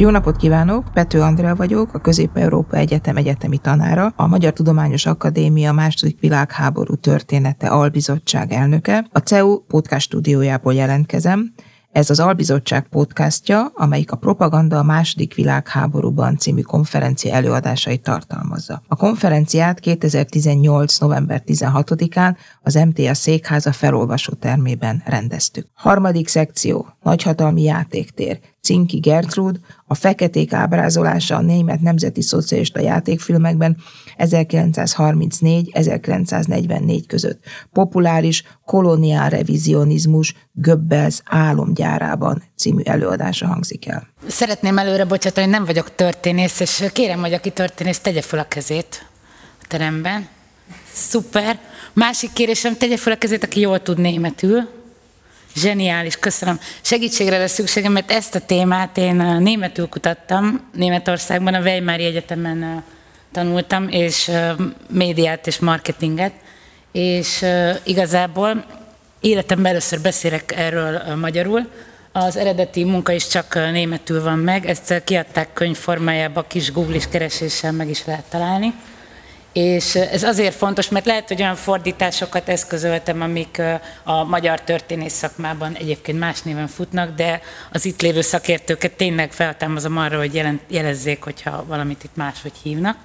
Jó napot kívánok! Pető Andrea vagyok, a Közép-Európa Egyetem egyetemi tanára, a Magyar Tudományos Akadémia második világháború története albizottság elnöke. A CEU podcast stúdiójából jelentkezem, ez az Albizottság podcastja, amelyik a Propaganda a második világháborúban című konferencia előadásait tartalmazza. A konferenciát 2018. november 16-án az MTA székháza felolvasó termében rendeztük. Harmadik szekció, nagyhatalmi játéktér, Cinki Gertrud, a feketék ábrázolása a német nemzeti szocialista játékfilmekben 1934-1944 között. Populáris koloniál revizionizmus Göbbels álomgyárában című előadása hangzik el. Szeretném előre bocsátani, hogy nem vagyok történész, és kérem, hogy aki történész, tegye fel a kezét a teremben. Szuper. Másik kérésem, tegye fel a kezét, aki jól tud németül. Zseniális, köszönöm. Segítségre lesz szükségem, mert ezt a témát én németül kutattam, Németországban, a Weimári Egyetemen tanultam, és médiát és marketinget, és igazából életemben először beszélek erről magyarul, az eredeti munka is csak németül van meg, ezt kiadták könyvformájában, kis Google kereséssel meg is lehet találni. És ez azért fontos, mert lehet, hogy olyan fordításokat eszközöltem, amik a magyar történész szakmában egyébként más néven futnak, de az itt lévő szakértőket tényleg feltámazom arra, hogy jelezzék, hogyha valamit itt máshogy hívnak.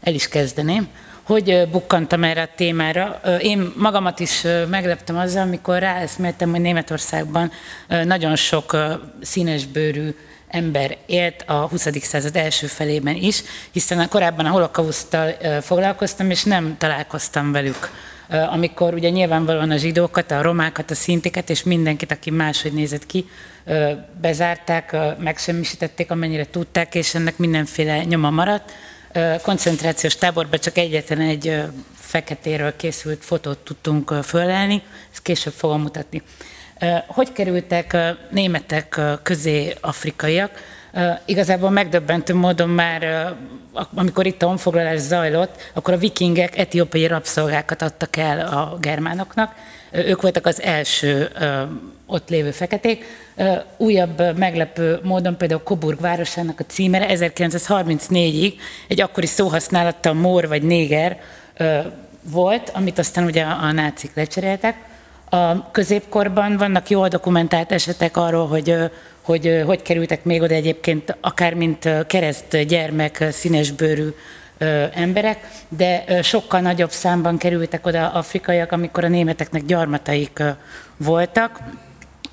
El is kezdeném. Hogy bukkantam erre a témára? Én magamat is megleptem azzal, amikor ráeszméltem, hogy Németországban nagyon sok színesbőrű ember élt a 20. század első felében is, hiszen korábban a holokauszttal foglalkoztam, és nem találkoztam velük. Amikor ugye nyilvánvalóan a zsidókat, a romákat, a szintiket és mindenkit, aki máshogy nézett ki, bezárták, megsemmisítették, amennyire tudták, és ennek mindenféle nyoma maradt. Koncentrációs táborban csak egyetlen egy feketéről készült fotót tudtunk fölelni, ezt később fogom mutatni. Hogy kerültek németek közé afrikaiak? Igazából megdöbbentő módon már, amikor itt a honfoglalás zajlott, akkor a vikingek etiópiai rabszolgákat adtak el a germánoknak. Ők voltak az első ott lévő feketék. Újabb meglepő módon például Coburg városának a címere 1934-ig egy akkori szóhasználattal mór vagy néger volt, amit aztán ugye a nácik lecseréltek a középkorban vannak jól dokumentált esetek arról, hogy hogy, hogy kerültek még oda egyébként, akár mint kereszt gyermek, színesbőrű emberek, de sokkal nagyobb számban kerültek oda afrikaiak, amikor a németeknek gyarmataik voltak.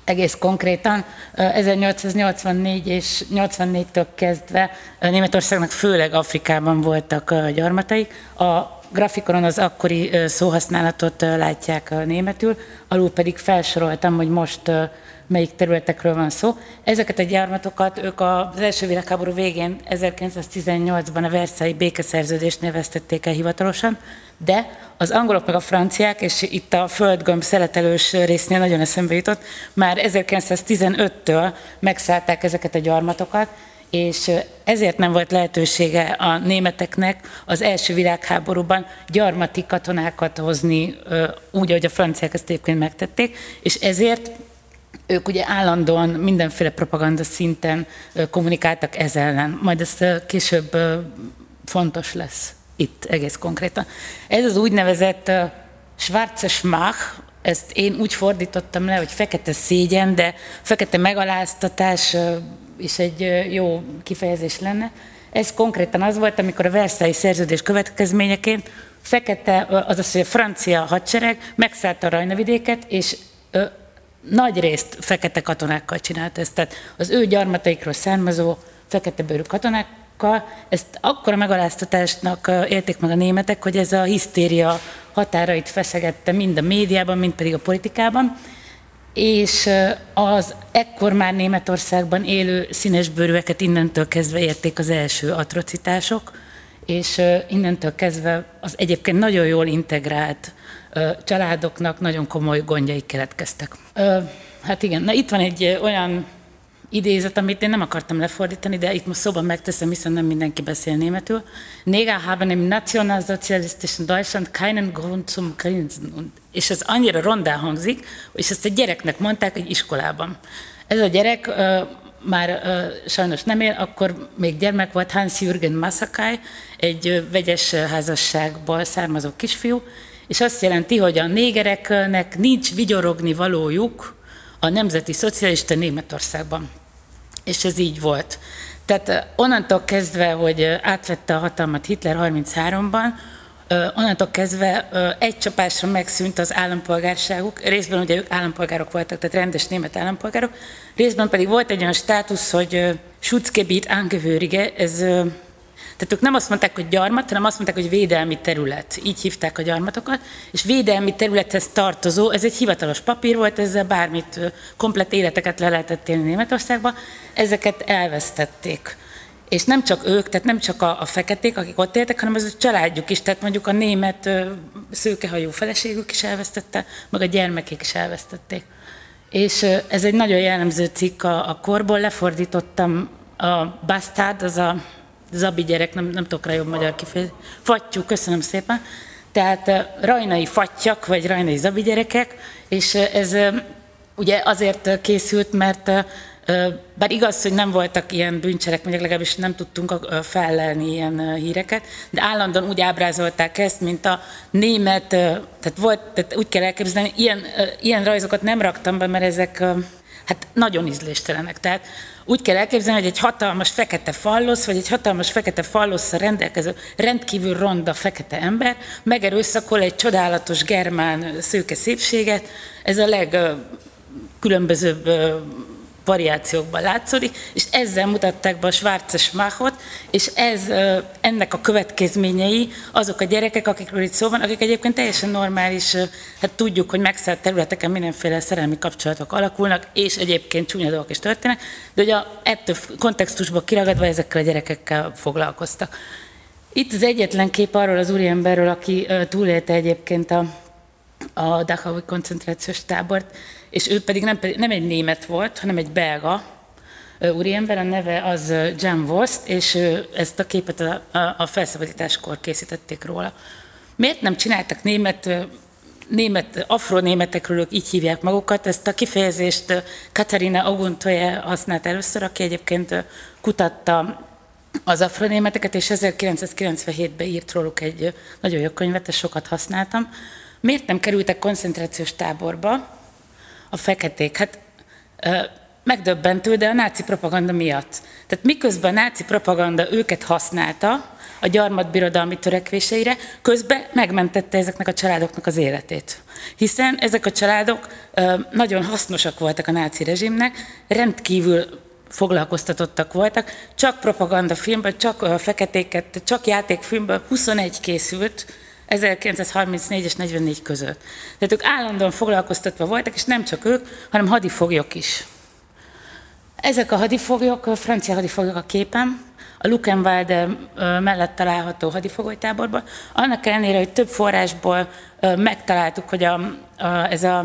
Egész konkrétan 1884 és 84-től kezdve Németországnak főleg Afrikában voltak gyarmataik. A grafikonon az akkori szóhasználatot látják németül, alul pedig felsoroltam, hogy most melyik területekről van szó. Ezeket a gyarmatokat ők az első világháború végén 1918-ban a Versailles békeszerződést neveztették el hivatalosan, de az angolok meg a franciák, és itt a földgömb szeletelős résznél nagyon eszembe jutott, már 1915-től megszállták ezeket a gyarmatokat, és ezért nem volt lehetősége a németeknek az első világháborúban gyarmati katonákat hozni, úgy, ahogy a franciák ezt egyébként megtették, és ezért ők ugye állandóan mindenféle propaganda szinten kommunikáltak ez ellen. Majd ez később fontos lesz itt egész konkrétan. Ez az úgynevezett Schwarze Schmach, ezt én úgy fordítottam le, hogy fekete szégyen, de fekete megaláztatás is egy jó kifejezés lenne. Ez konkrétan az volt, amikor a Versailles szerződés következményeként fekete, azaz, hogy a francia hadsereg megszállta a Rajnavidéket, és ö, nagy részt fekete katonákkal csinált ezt. Tehát az ő gyarmataikról származó fekete bőrű katonákkal, ezt akkora megaláztatásnak élték meg a németek, hogy ez a hisztéria határait feszegette mind a médiában, mind pedig a politikában, és az ekkor már Németországban élő színesbőrűeket innentől kezdve érték az első atrocitások, és innentől kezdve az egyébként nagyon jól integrált családoknak nagyon komoly gondjai keletkeztek. Hát igen, na itt van egy olyan idézet, amit én nem akartam lefordítani, de itt most szóban megteszem, hiszen nem mindenki beszél németül. Néger haben im nationalsozialistischen Deutschland keinen Grund zum Grinsen. És ez annyira rondán hangzik, és ezt a gyereknek mondták egy iskolában. Ez a gyerek uh, már uh, sajnos nem él, akkor még gyermek volt Hans Jürgen Massakai, egy uh, vegyes házasságból származó kisfiú, és azt jelenti, hogy a négereknek nincs vigyorogni valójuk a nemzeti szocialista Németországban. És ez így volt. Tehát onnantól kezdve, hogy átvette a hatalmat Hitler 33-ban, onnantól kezdve egy csapásra megszűnt az állampolgárságuk, részben ugye ők állampolgárok voltak, tehát rendes német állampolgárok, részben pedig volt egy olyan státusz, hogy Schutzgebiet Angehörige, ez tehát ők nem azt mondták, hogy gyarmat, hanem azt mondták, hogy védelmi terület. Így hívták a gyarmatokat. És védelmi területhez tartozó, ez egy hivatalos papír volt, ezzel bármit, komplet életeket le lehetett élni Németországba, ezeket elvesztették. És nem csak ők, tehát nem csak a, a feketék, akik ott éltek, hanem az a családjuk is, tehát mondjuk a német szőkehajú feleségük is elvesztette, meg a gyermekek is elvesztették. És ez egy nagyon jellemző cikk a, a korból, lefordítottam a Bastard, az a Zabi gyerek, nem, nem tudok rá jobb magyar kifejezni. Fattyú, köszönöm szépen. Tehát rajnai fattyak, vagy rajnai zabi gyerekek, és ez ugye azért készült, mert bár igaz, hogy nem voltak ilyen bűncselekmények, legalábbis nem tudtunk fellelni ilyen híreket, de állandóan úgy ábrázolták ezt, mint a német, tehát, volt, tehát úgy kell elképzelni, ilyen, ilyen rajzokat nem raktam be, mert ezek hát nagyon ízléstelenek. Tehát úgy kell elképzelni, hogy egy hatalmas fekete fallosz, vagy egy hatalmas fekete fallosszal rendelkező rendkívül ronda fekete ember megerőszakol egy csodálatos germán szőke szépséget. Ez a legkülönbözőbb variációkban látszódik, és ezzel mutatták be a Schwarzes Machot, és ez, ennek a következményei azok a gyerekek, akikről itt szó van, akik egyébként teljesen normális, hát tudjuk, hogy megszállt területeken mindenféle szerelmi kapcsolatok alakulnak, és egyébként csúnya dolgok is történnek, de ugye ettől kontextusból kiragadva ezekkel a gyerekekkel foglalkoztak. Itt az egyetlen kép arról az úriemberről, aki túlélte egyébként a, a Dachau koncentrációs tábort, és ő pedig nem, nem egy német volt, hanem egy belga úriember, a neve az Jan Vost, és ezt a képet a, a, a felszabadításkor készítették róla. Miért nem csináltak német német, afronémetekről ők így hívják magukat. Ezt a kifejezést Katarina Aguntoye használt először, aki egyébként kutatta az afronémeteket, és 1997-ben írt róluk egy nagyon jó könyvet, ezt sokat használtam. Miért nem kerültek koncentrációs táborba? a feketék. Hát megdöbbentő, de a náci propaganda miatt. Tehát miközben a náci propaganda őket használta a gyarmatbirodalmi törekvéseire, közben megmentette ezeknek a családoknak az életét. Hiszen ezek a családok nagyon hasznosak voltak a náci rezsimnek, rendkívül foglalkoztatottak voltak, csak propagandafilmben, csak feketéket, csak játékfilmben 21 készült, 1934 és 44 között. Tehát ők állandóan foglalkoztatva voltak, és nem csak ők, hanem hadifoglyok is. Ezek a hadifoglyok, a francia hadifoglyok a képen, a Luckenwalde mellett található hadifogolytáborban. Annak ellenére, hogy több forrásból megtaláltuk, hogy a, a, ez a,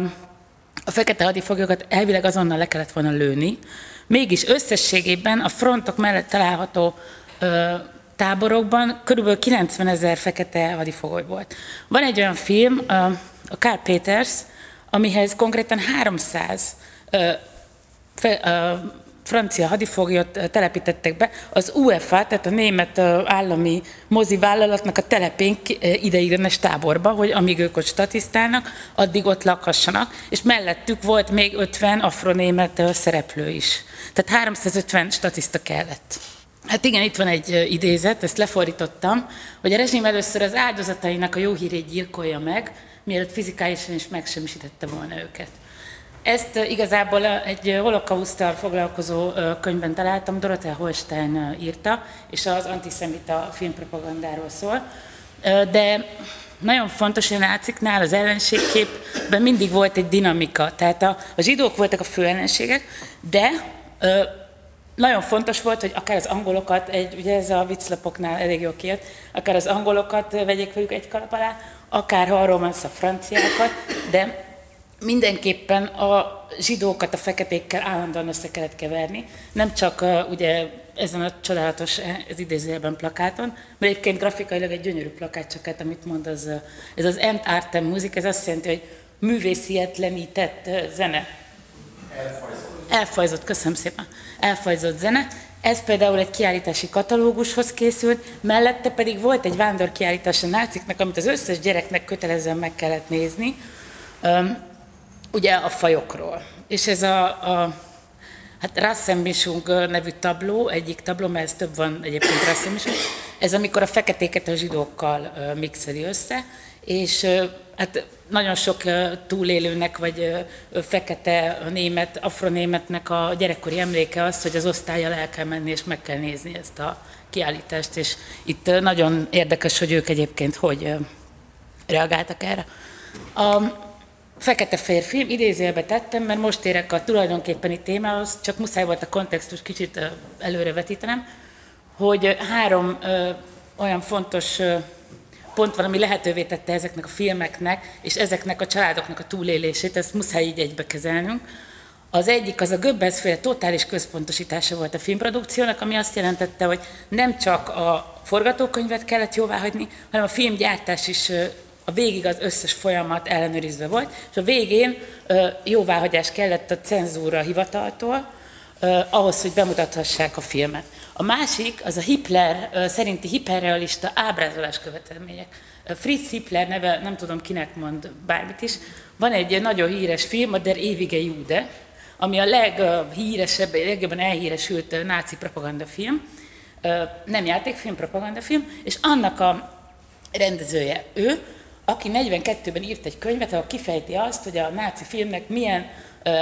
a fekete hadifoglyokat elvileg azonnal le kellett volna lőni, mégis összességében a frontok mellett található táborokban körülbelül 90 ezer fekete hadifogoly volt. Van egy olyan film, a Carl Peters, amihez konkrétan 300 francia hadifoglyot telepítettek be, az UEFA, tehát a német állami mozi vállalatnak a telepén ideiglenes táborba, hogy amíg ők ott statisztálnak, addig ott lakhassanak, és mellettük volt még 50 afronémet szereplő is. Tehát 350 statiszta kellett. Hát igen, itt van egy idézet, ezt lefordítottam, hogy a rezsim először az áldozatainak a jó hírét gyilkolja meg, mielőtt fizikálisan is megsemmisítette volna őket. Ezt igazából egy holokausztal foglalkozó könyvben találtam, Dorothea Holstein írta, és az antiszemita filmpropagandáról szól. De nagyon fontos, hogy a náciknál az ellenségképben mindig volt egy dinamika. Tehát a, a zsidók voltak a fő ellenségek, de nagyon fontos volt, hogy akár az angolokat, egy, ugye ez a vicclapoknál elég jó kijött, akár az angolokat vegyék velük egy kalap alá, akár ha arról van a franciákat, de mindenképpen a zsidókat a feketékkel állandóan össze kellett keverni. Nem csak uh, ugye ezen a csodálatos, ez idézőjelben plakáton, mert egyébként grafikailag egy gyönyörű plakát, csak hát amit mond, az, ez az Ent Artem Music, ez azt jelenti, hogy művészietlenített zene. Elfajzott. Elfajzott, köszönöm szépen. Elfajzott zene. Ez például egy kiállítási katalógushoz készült, mellette pedig volt egy vándorkiállítás a náciknak, amit az összes gyereknek kötelezően meg kellett nézni, um, ugye a fajokról. És ez a, a hát Rassemmischung nevű tabló, egyik tabló, mert ez több van egyébként Rassemmischung, ez amikor a feketéket a zsidókkal mixeli össze, és hát nagyon sok túlélőnek, vagy fekete német, afronémetnek a gyerekkori emléke az, hogy az osztályjal el kell menni, és meg kell nézni ezt a kiállítást, és itt nagyon érdekes, hogy ők egyébként hogy reagáltak erre. A fekete férfi, idézőjelbe tettem, mert most érek a tulajdonképpeni témához, csak muszáj volt a kontextus kicsit előrevetítenem, hogy három ö, olyan fontos ö, pont van, ami lehetővé tette ezeknek a filmeknek, és ezeknek a családoknak a túlélését, ezt muszáj így egybe kezelnünk. Az egyik az a Göbbels féle totális központosítása volt a filmprodukciónak, ami azt jelentette, hogy nem csak a forgatókönyvet kellett jóváhagyni, hanem a filmgyártás is a végig az összes folyamat ellenőrizve volt, és a végén jóváhagyás kellett a cenzúra hivataltól, ahhoz, hogy bemutathassák a filmet. A másik az a Hitler szerinti hiperrealista ábrázolás követelmények. Fritz Hitler neve, nem tudom kinek mond bármit is, van egy nagyon híres film, a Der ewige Jude, ami a leghíresebb, legjobban elhíresült náci propagandafilm, nem játékfilm, propagandafilm, és annak a rendezője ő, aki 42-ben írt egy könyvet, ahol kifejti azt, hogy a náci filmnek milyen, uh,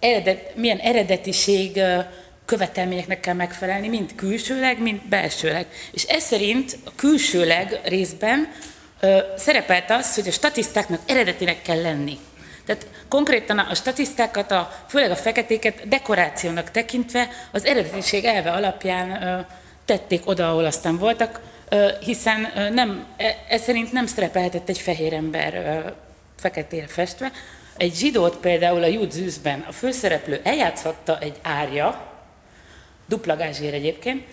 eredet, milyen eredetiség uh, követelményeknek kell megfelelni, mind külsőleg, mind belsőleg. És ez szerint a külsőleg részben uh, szerepelt az, hogy a statisztáknak eredetinek kell lenni. Tehát konkrétan a statisztákat, a, főleg a feketéket dekorációnak tekintve az eredetiség elve alapján uh, tették oda, ahol aztán voltak hiszen nem, e, ez szerint nem szerepelhetett egy fehér ember feketére festve. Egy zsidót például a Jud Zűzben a főszereplő eljátszhatta egy árja, dupla gázsér egyébként,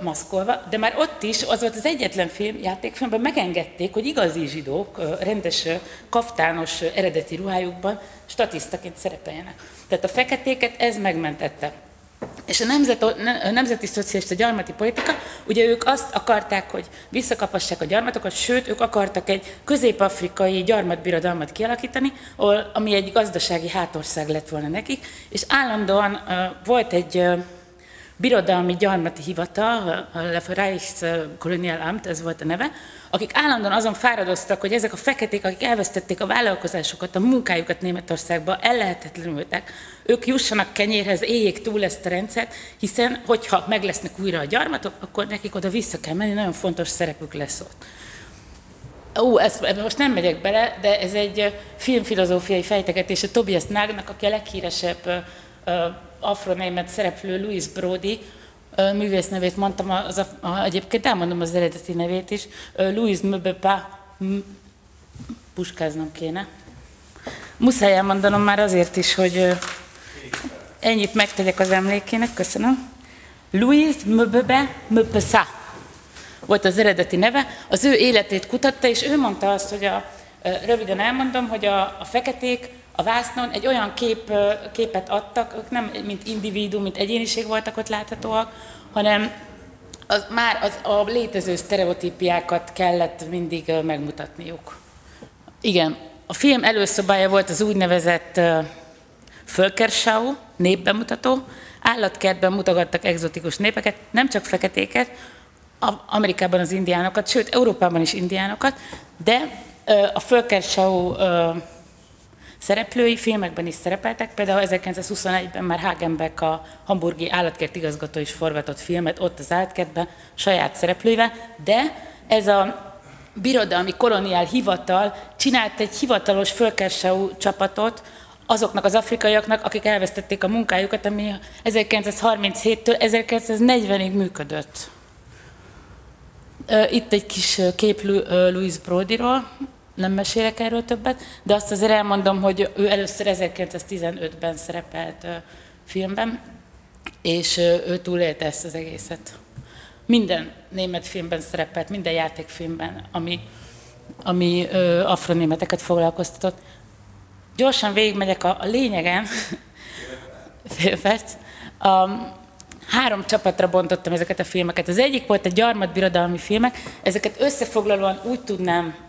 maszkolva, de már ott is az volt az egyetlen film, játékfilmben megengedték, hogy igazi zsidók rendes kaftános eredeti ruhájukban statisztaként szerepeljenek. Tehát a feketéket ez megmentette. És a, nemzet, a nemzeti szocialista gyarmati politika, ugye ők azt akarták, hogy visszakapassák a gyarmatokat, sőt, ők akartak egy közép-afrikai gyarmatbirodalmat kialakítani, ahol, ami egy gazdasági hátország lett volna nekik, és állandóan uh, volt egy uh, birodalmi gyarmati hivatal, a Reichskolonialamt, ez volt a neve, akik állandóan azon fáradoztak, hogy ezek a feketék, akik elvesztették a vállalkozásokat, a munkájukat Németországba, ellehetetlenültek, ők jussanak kenyérhez, éljék túl ezt a rendszert, hiszen hogyha meg lesznek újra a gyarmatok, akkor nekik oda vissza kell menni, nagyon fontos szerepük lesz ott. Ó, ezt, most nem megyek bele, de ez egy filmfilozófiai fejtegetés a Tobias Nagnak, aki a leghíresebb afronémet szereplő Louis Brody, művész nevét mondtam, az a, a, egyébként elmondom az eredeti nevét is, Louis Möbepa, puskáznom kéne. Muszáj elmondanom már azért is, hogy ennyit megtegyek az emlékének, köszönöm. Louis Möbebe Möpesa volt az eredeti neve, az ő életét kutatta, és ő mondta azt, hogy a, röviden elmondom, hogy a, a feketék a vásznon egy olyan kép, képet adtak, ők nem mint individuum, mint egyéniség voltak ott láthatóak, hanem az, már az, a létező sztereotípiákat kellett mindig megmutatniuk. Igen, a film előszobája volt az úgynevezett Fölkersau, népbemutató. Állatkertben mutogattak egzotikus népeket, nem csak feketéket, Amerikában az indiánokat, sőt, Európában is indiánokat, de a Fölkersau uh, szereplői filmekben is szerepeltek, például 1921-ben már Hagenbeck a hamburgi állatkert igazgató is forgatott filmet ott az állatkertben saját szereplőivel, de ez a birodalmi koloniál hivatal csinált egy hivatalos fölkersau csapatot, azoknak az afrikaiaknak, akik elvesztették a munkájukat, ami 1937-től 1940-ig működött. Itt egy kis kép Louis Brodyról, nem mesélek erről többet, de azt azért elmondom, hogy ő először 1915-ben szerepelt filmben, és ő túlélte ezt az egészet. Minden német filmben szerepelt, minden játékfilmben, ami, ami afronémeteket foglalkoztatott. Gyorsan végigmegyek a, a lényegen, fél perc. A, három csapatra bontottam ezeket a filmeket. Az egyik volt a gyarmatbirodalmi filmek, ezeket összefoglalóan úgy tudnám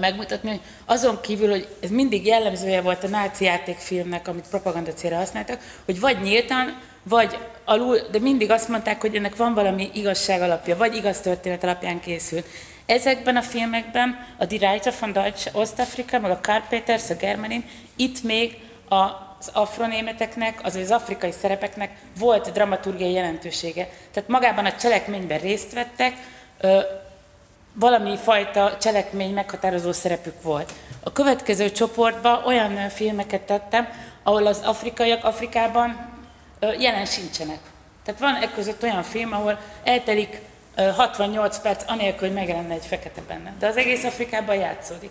megmutatni, hogy azon kívül, hogy ez mindig jellemzője volt a náci játékfilmnek, amit propaganda célra használtak, hogy vagy nyíltan, vagy alul, de mindig azt mondták, hogy ennek van valami igazság alapja, vagy igaz történet alapján készült. Ezekben a filmekben a Die Reiter von Deutsch Ostafrika, meg a Karl Peters, a Germanin, itt még az afronémeteknek, az az afrikai szerepeknek volt dramaturgiai jelentősége. Tehát magában a cselekményben részt vettek, valami fajta cselekmény meghatározó szerepük volt. A következő csoportba olyan filmeket tettem, ahol az afrikaiak Afrikában jelen sincsenek. Tehát van e között olyan film, ahol eltelik 68 perc anélkül, hogy megjelenne egy fekete benne. De az egész Afrikában játszódik.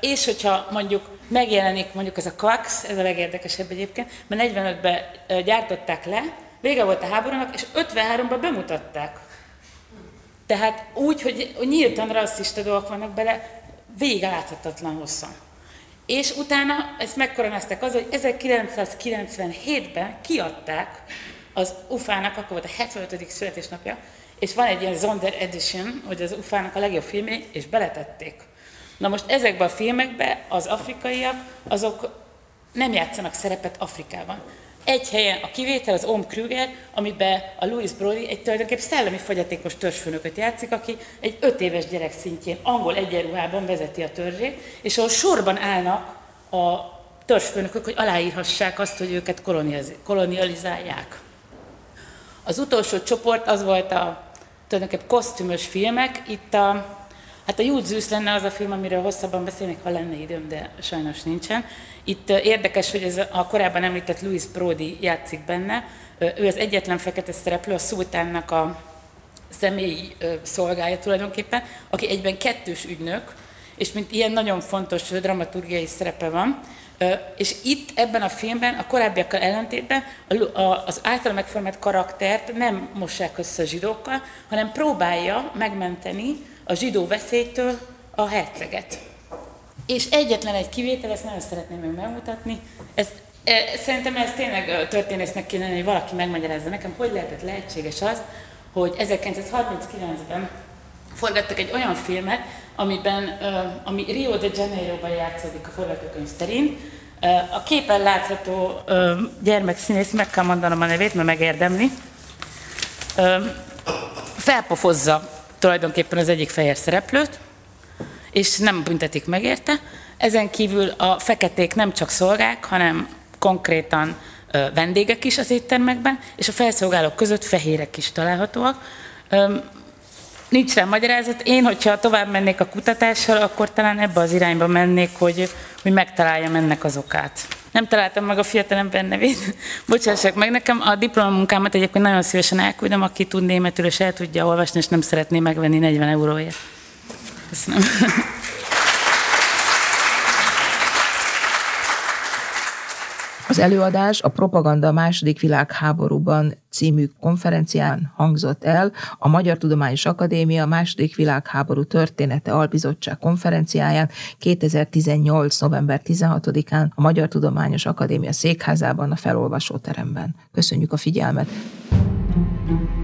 És hogyha mondjuk megjelenik mondjuk ez a Quax, ez a legérdekesebb egyébként, mert 45-ben gyártották le, vége volt a háborúnak, és 53-ban bemutatták. Tehát úgy, hogy nyíltan rasszista dolgok vannak bele, végig láthatatlan hosszan. És utána ezt megkoronázták az, hogy 1997-ben kiadták az UFA-nak, akkor volt a 75. születésnapja, és van egy ilyen Zonder Edition, hogy az UFA-nak a legjobb filmé, és beletették. Na most ezekben a filmekben az afrikaiak, azok nem játszanak szerepet Afrikában. Egy helyen a kivétel az Om Krüger, amiben a Louis Brody egy tulajdonképpen szellemi fogyatékos törzsfőnököt játszik, aki egy öt éves gyerek szintjén angol egyenruhában vezeti a törzsét, és ahol sorban állnak a törzsfőnökök, hogy aláírhassák azt, hogy őket kolonializálják. Az utolsó csoport az volt a tulajdonképpen kosztümös filmek. Itt a, hát a Júdzűsz lenne az a film, amiről hosszabban beszélnék, ha lenne időm, de sajnos nincsen. Itt érdekes, hogy ez a korábban említett Louis Brody játszik benne. Ő az egyetlen fekete szereplő, a szultánnak a személyi szolgája tulajdonképpen, aki egyben kettős ügynök, és mint ilyen nagyon fontos dramaturgiai szerepe van. És itt ebben a filmben, a korábbiakkal ellentétben az által megformált karaktert nem mossák össze a zsidókkal, hanem próbálja megmenteni a zsidó veszélytől a herceget. És egyetlen egy kivétel, ezt nagyon szeretném még megmutatni, ez, e, szerintem ez tényleg történésznek kéne, hogy valaki megmagyarázza nekem, hogy lehetett lehetséges az, hogy 1939-ben forgattak egy olyan filmet, amiben, ami Rio de Janeiroban játszódik a forgatókönyv szerint. A képen látható gyermekszínész, meg kell mondanom a nevét, mert megérdemli, felpofozza tulajdonképpen az egyik fehér szereplőt, és nem büntetik meg érte. Ezen kívül a feketék nem csak szolgák, hanem konkrétan vendégek is az éttermekben, és a felszolgálók között fehérek is találhatóak. Nincs rá magyarázat. Én, hogyha tovább mennék a kutatással, akkor talán ebbe az irányba mennék, hogy, hogy megtaláljam ennek az okát. Nem találtam meg a fiatalember nevét. Bocsássak meg, nekem a diplomamunkámat egyébként nagyon szívesen elküldöm, aki tud németül és el tudja olvasni, és nem szeretné megvenni 40 euróért. Köszönöm. Az előadás a Propaganda a második világháborúban című konferencián hangzott el a Magyar Tudományos Akadémia második világháború története albizottság konferenciáján 2018. november 16-án a Magyar Tudományos Akadémia székházában a felolvasóteremben. Köszönjük a figyelmet! thank you